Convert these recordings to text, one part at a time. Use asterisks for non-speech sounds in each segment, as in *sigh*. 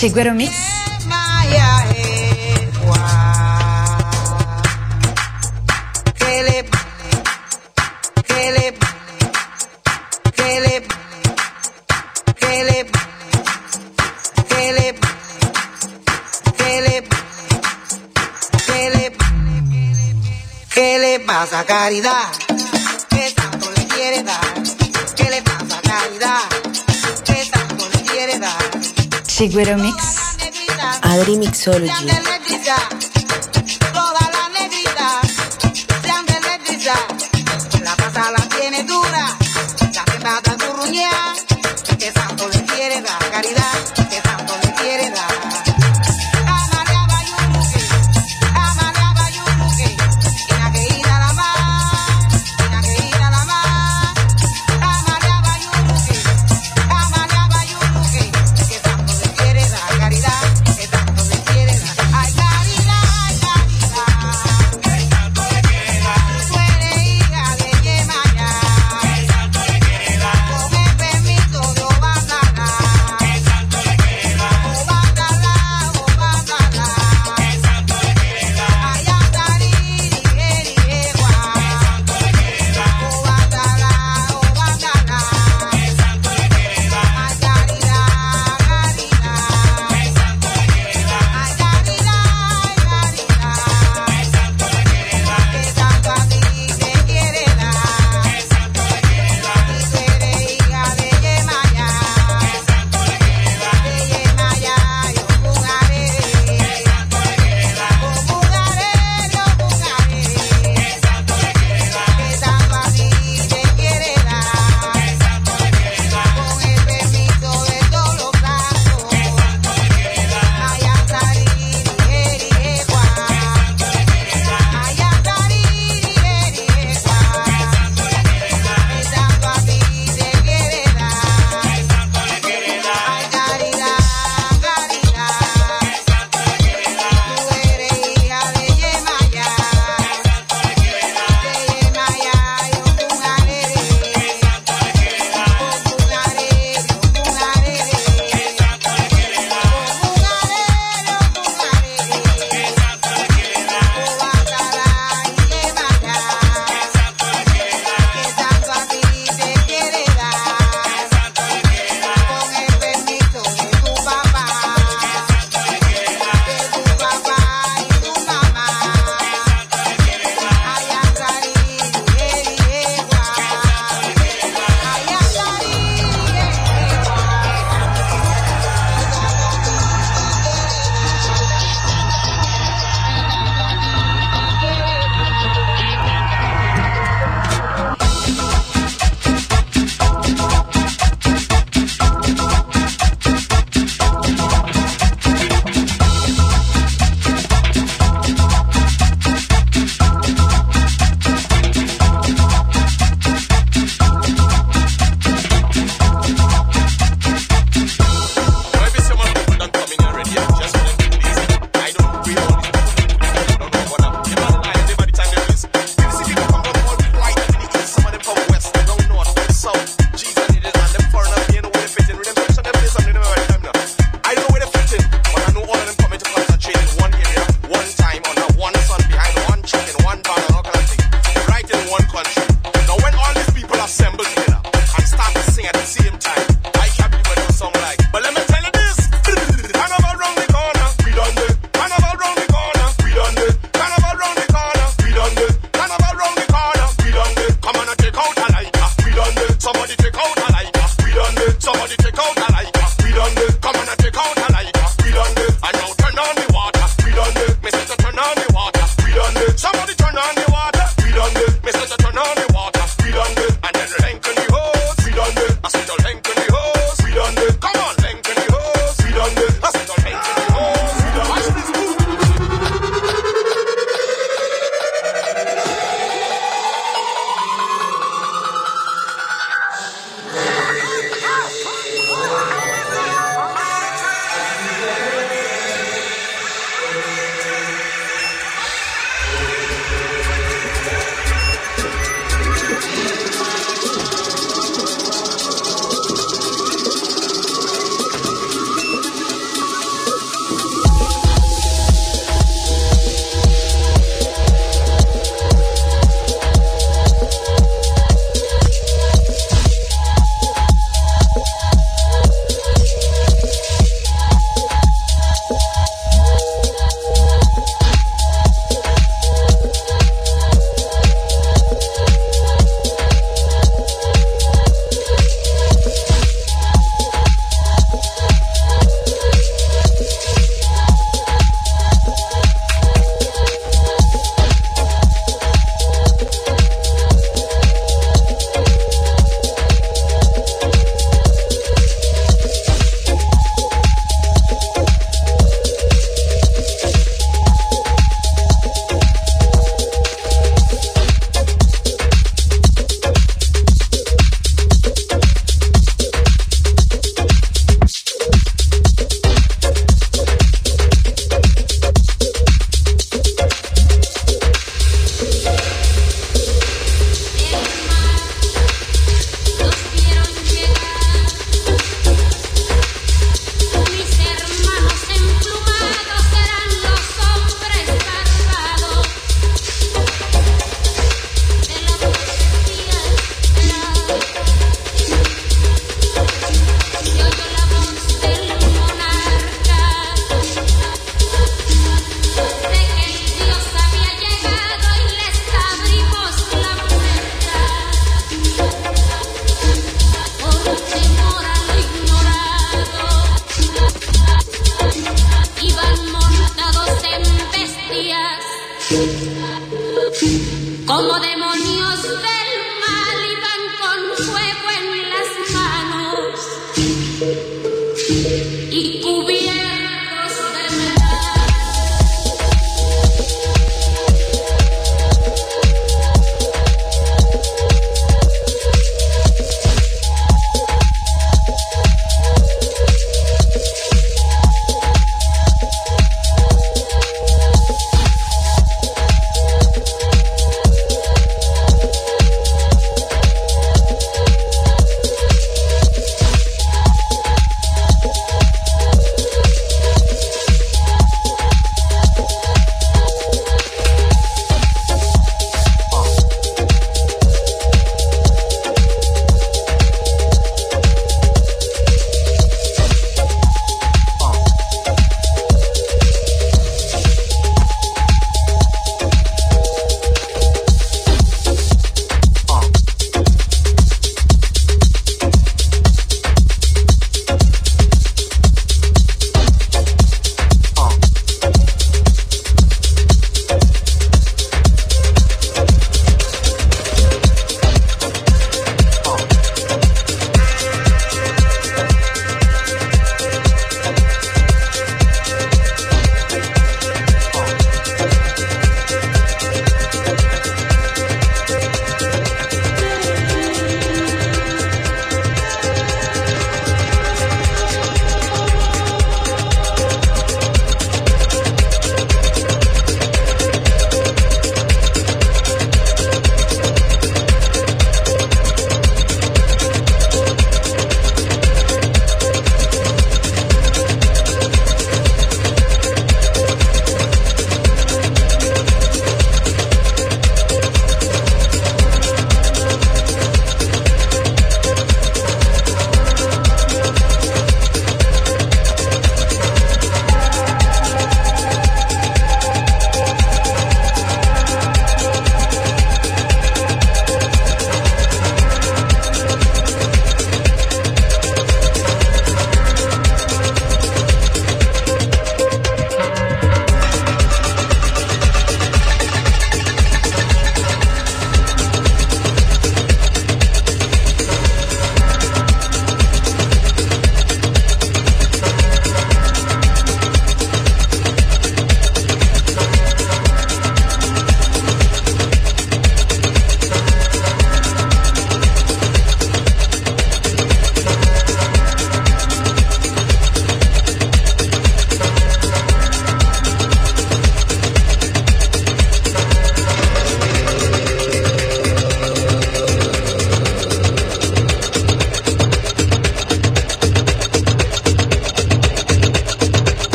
Chiguero Mix. ¿Qué le pasa, caridad? Chiguero Mix. Adri Mixology.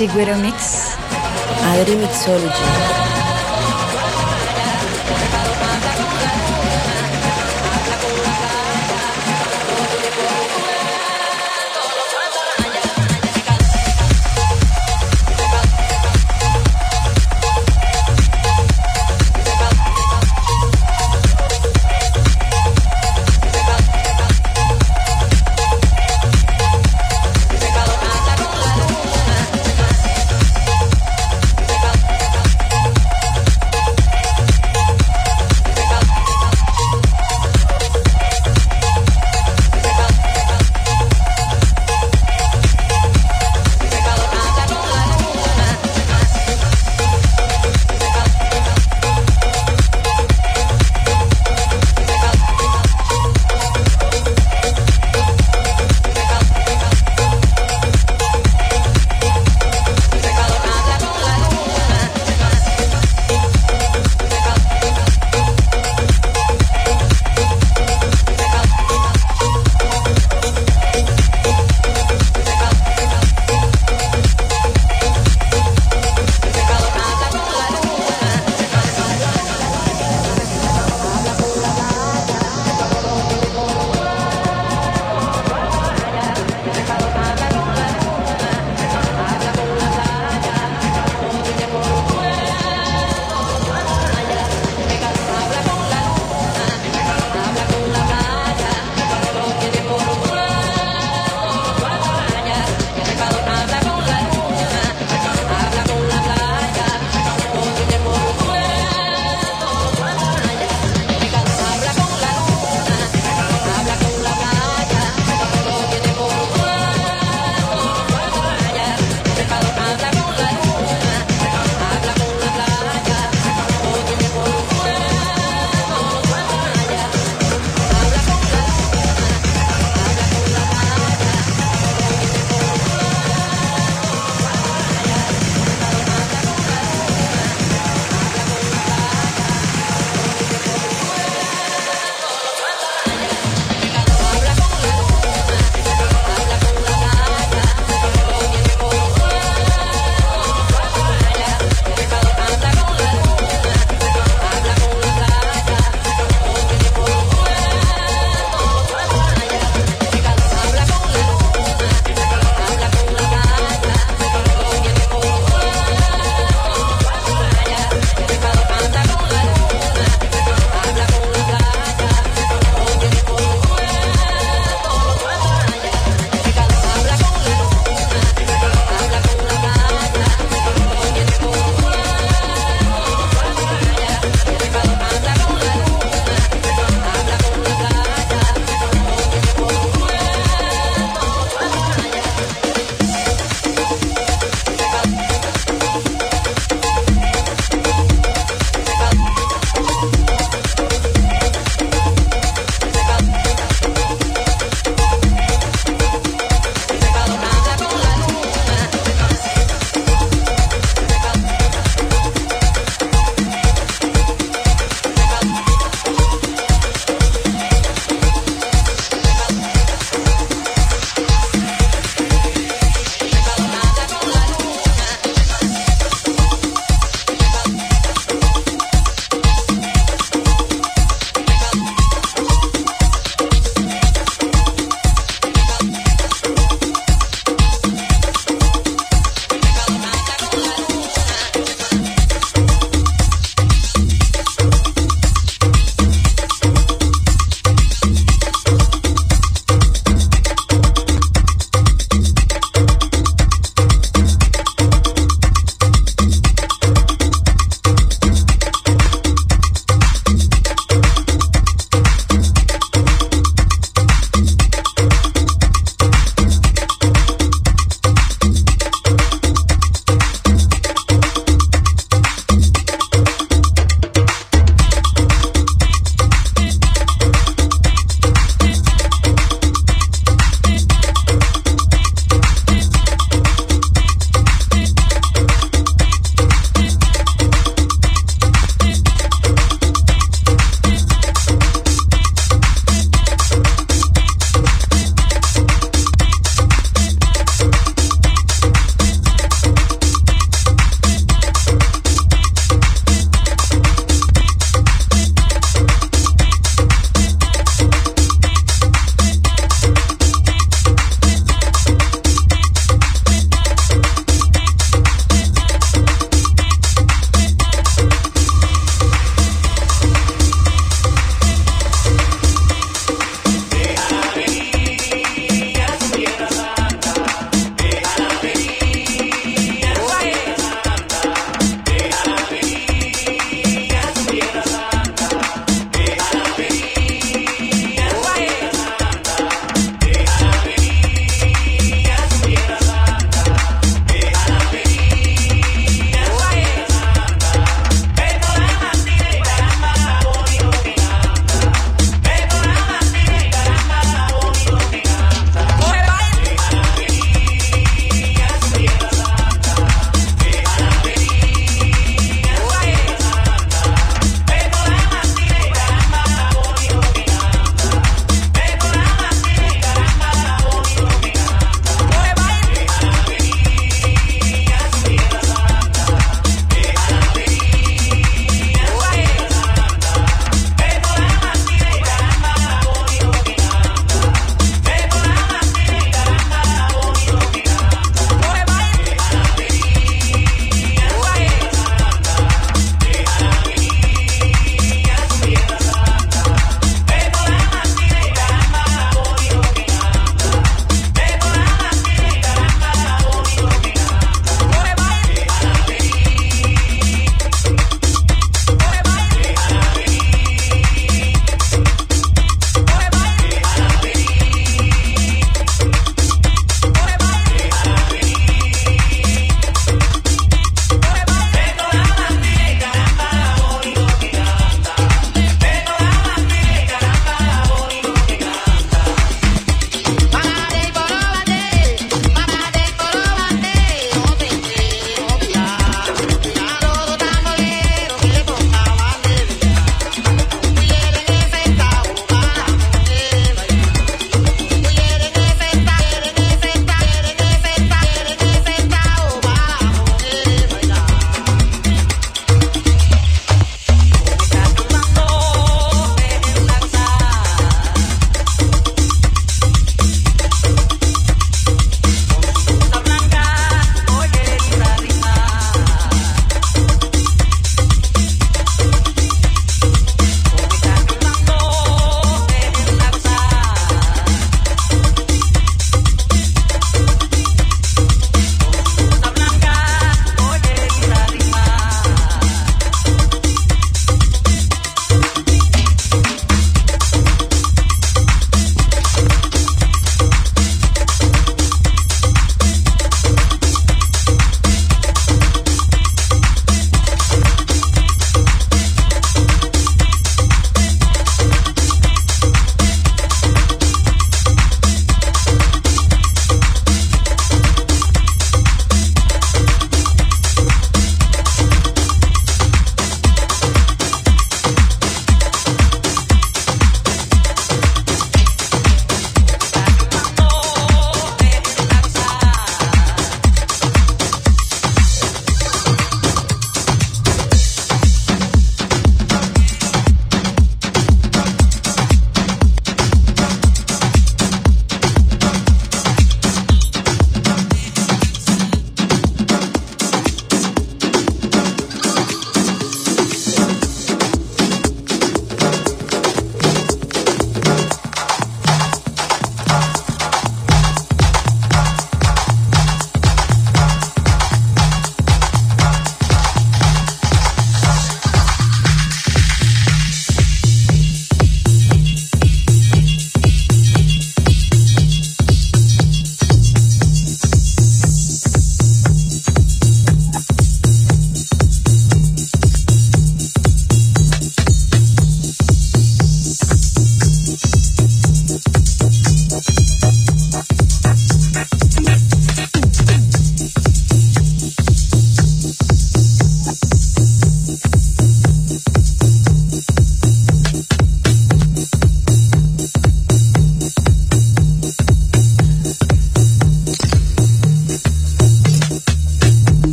Chigüero Mix. Adri Mixology.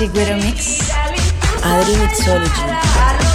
Chiguero Mix. Adri Mixology.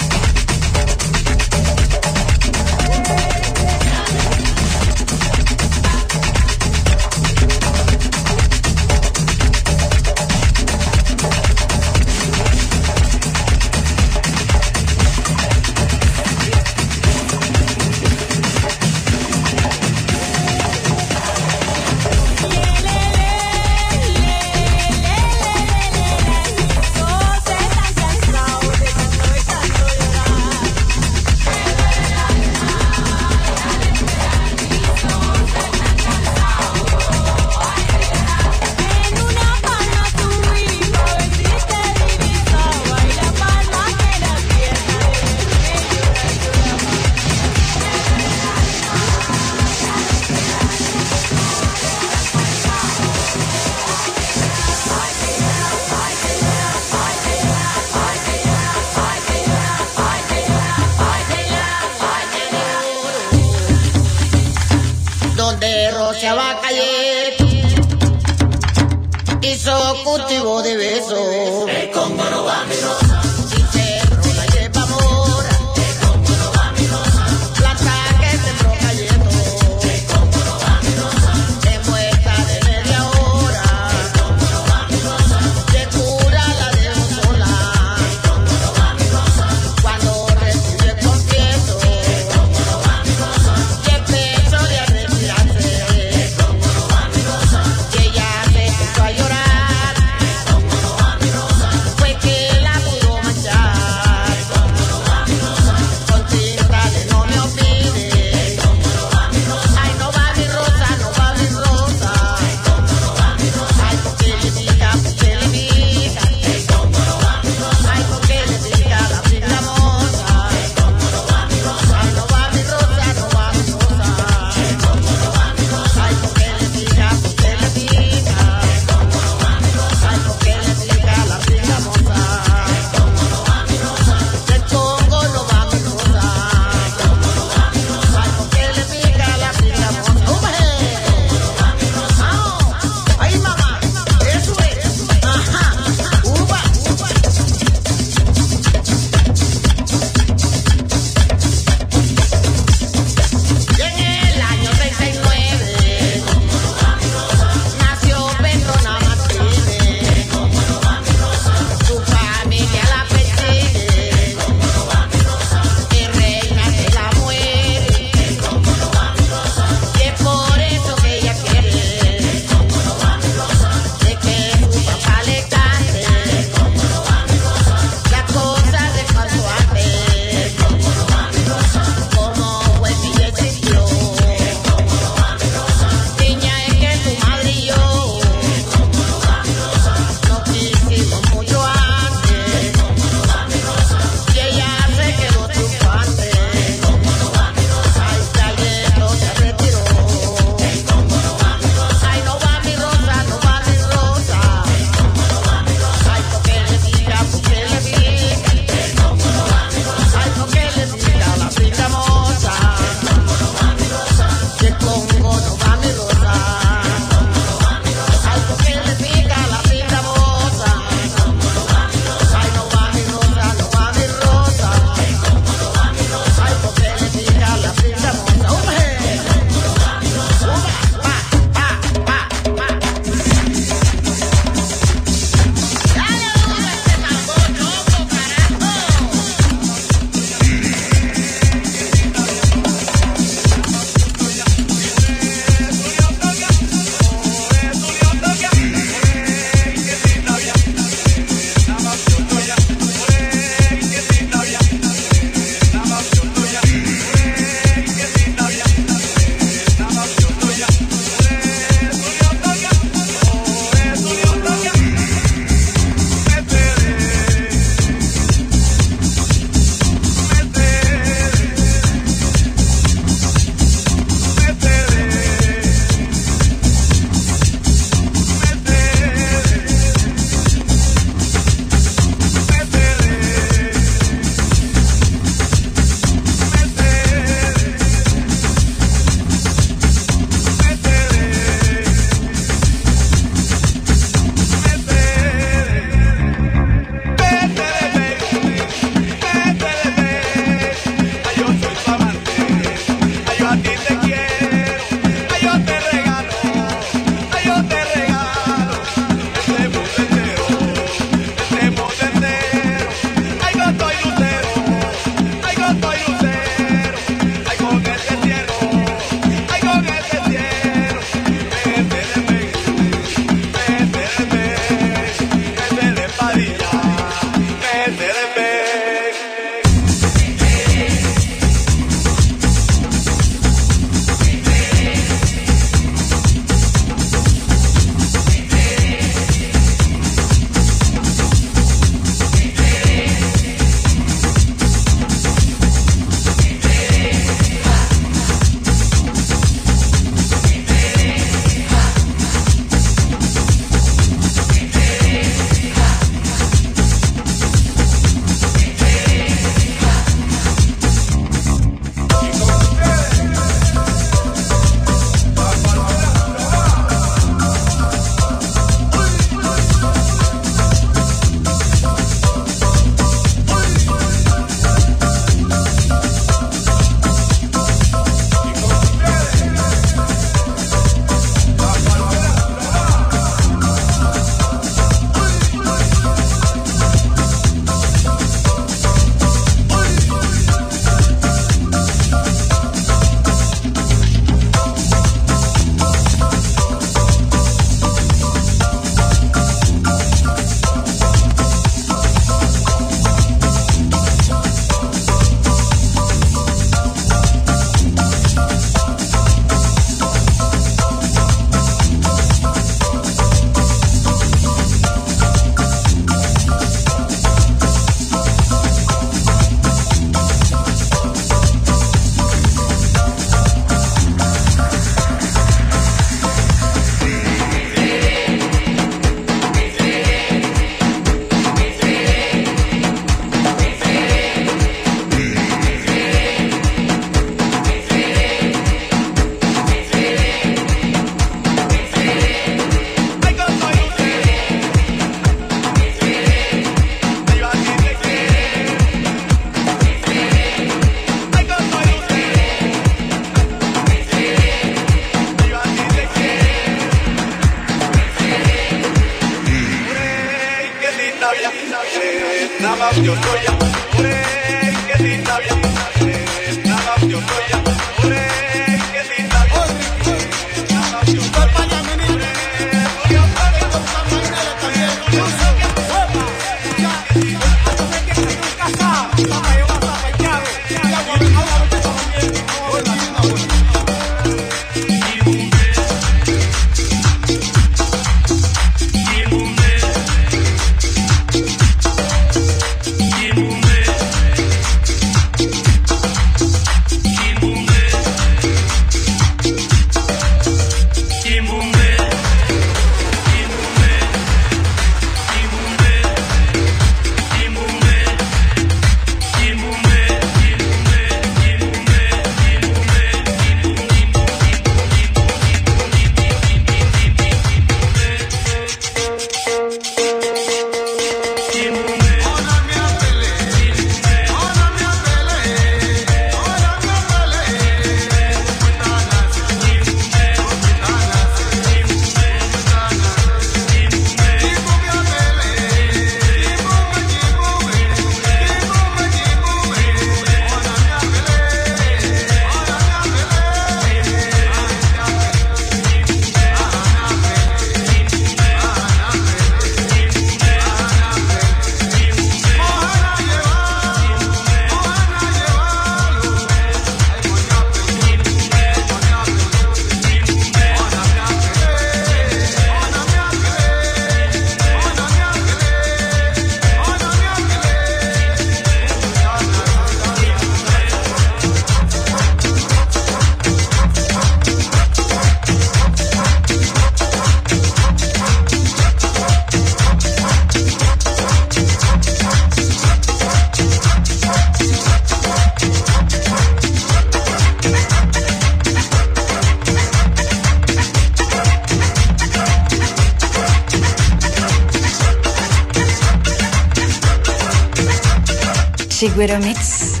Chiguero Mix.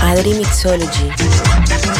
Adri Mixology.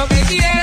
lo que quieres.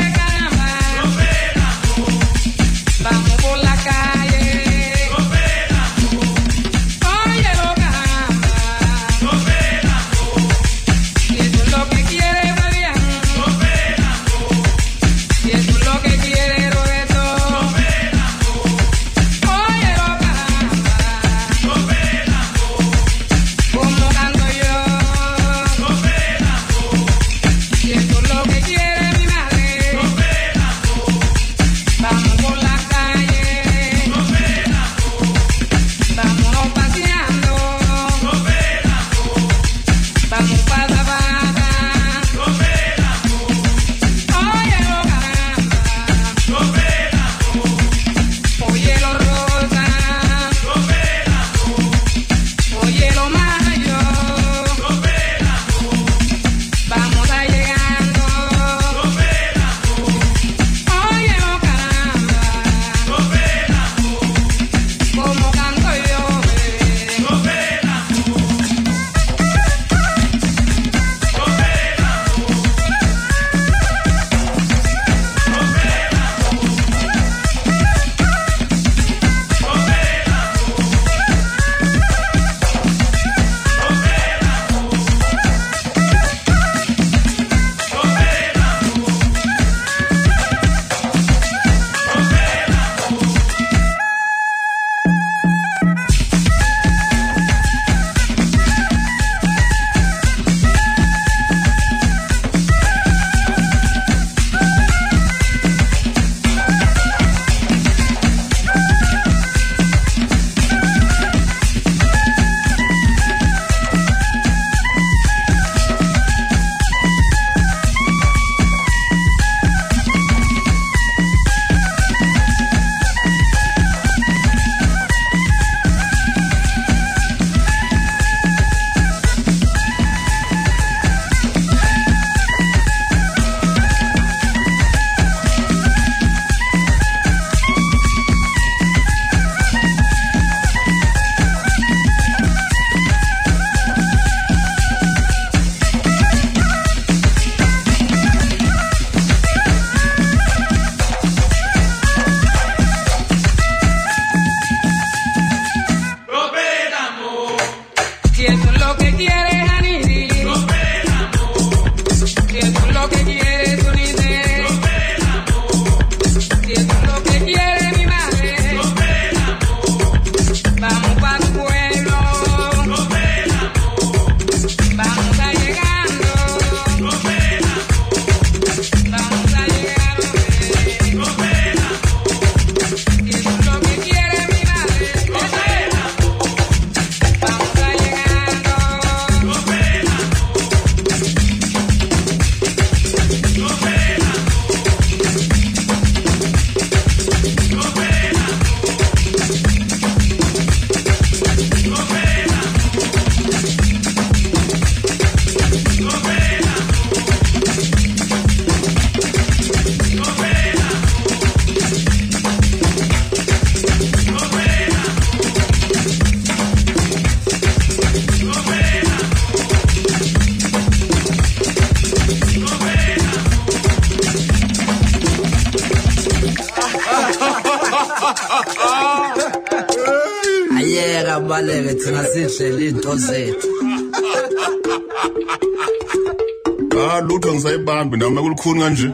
ayeka baleke thina sidlele iy'nto zethu. Ah lutho ngisayibambi nami ekulukhuni kanje.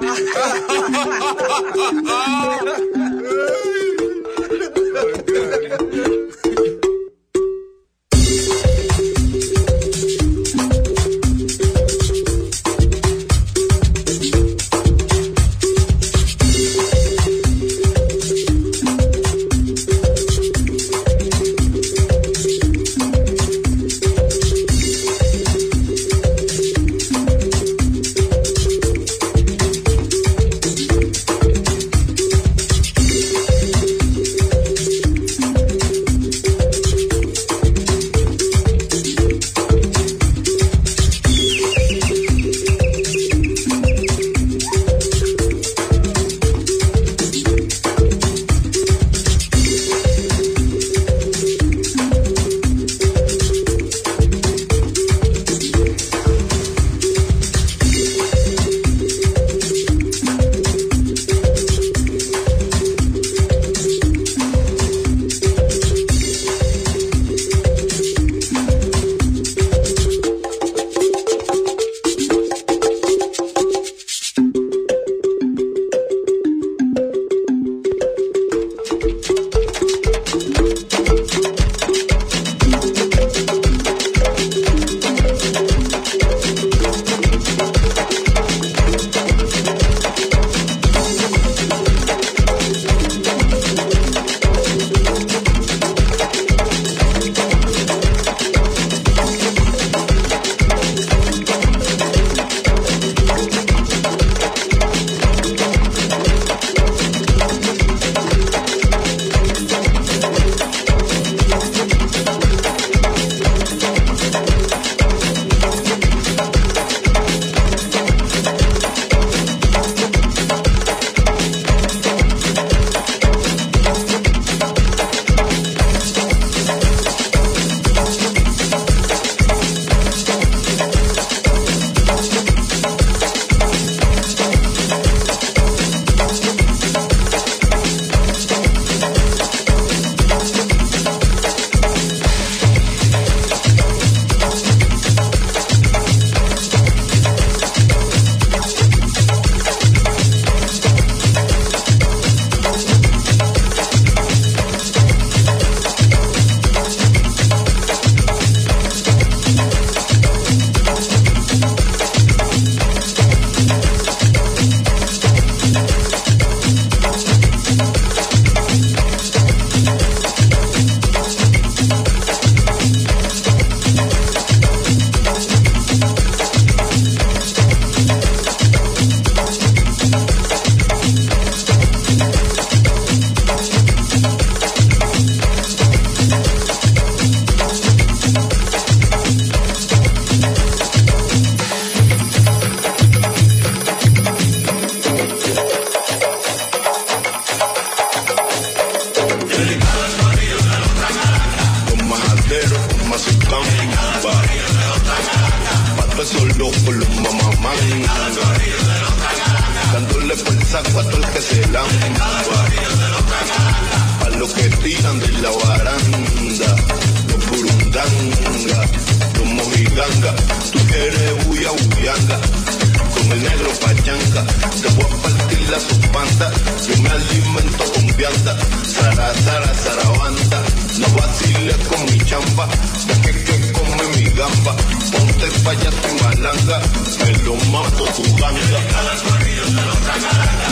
ganga, el don mato su ganga. A las corridos se lo traga ganga.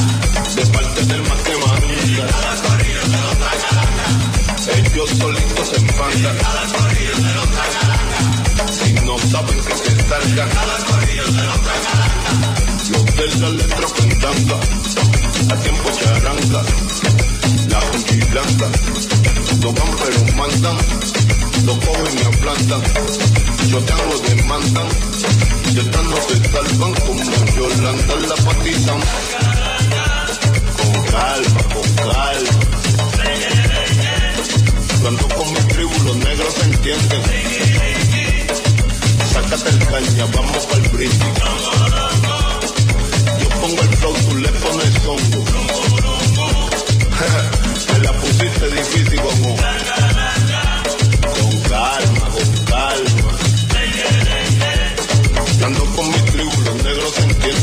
De parte más que manda. A las corridos se lo traga ganga. Ellos solitos se empantan. A las corridos se lo traga ganga. Si no saben que se targan. A las corridos se lo traga. Los de la letra cantando. A tiempo charanga. La vigilanta. No van pero mandan los jóvenes me aplastan, yo te hago demandan, y estas no se salvan como Yolanda la patizan. Con calma, con calma. Cuando con mi tribu los negros se entienden. Sácate el caña, vamos al brindis yo pongo el flow, tú le pones songo. Te *laughs* la pusiste difícil, como.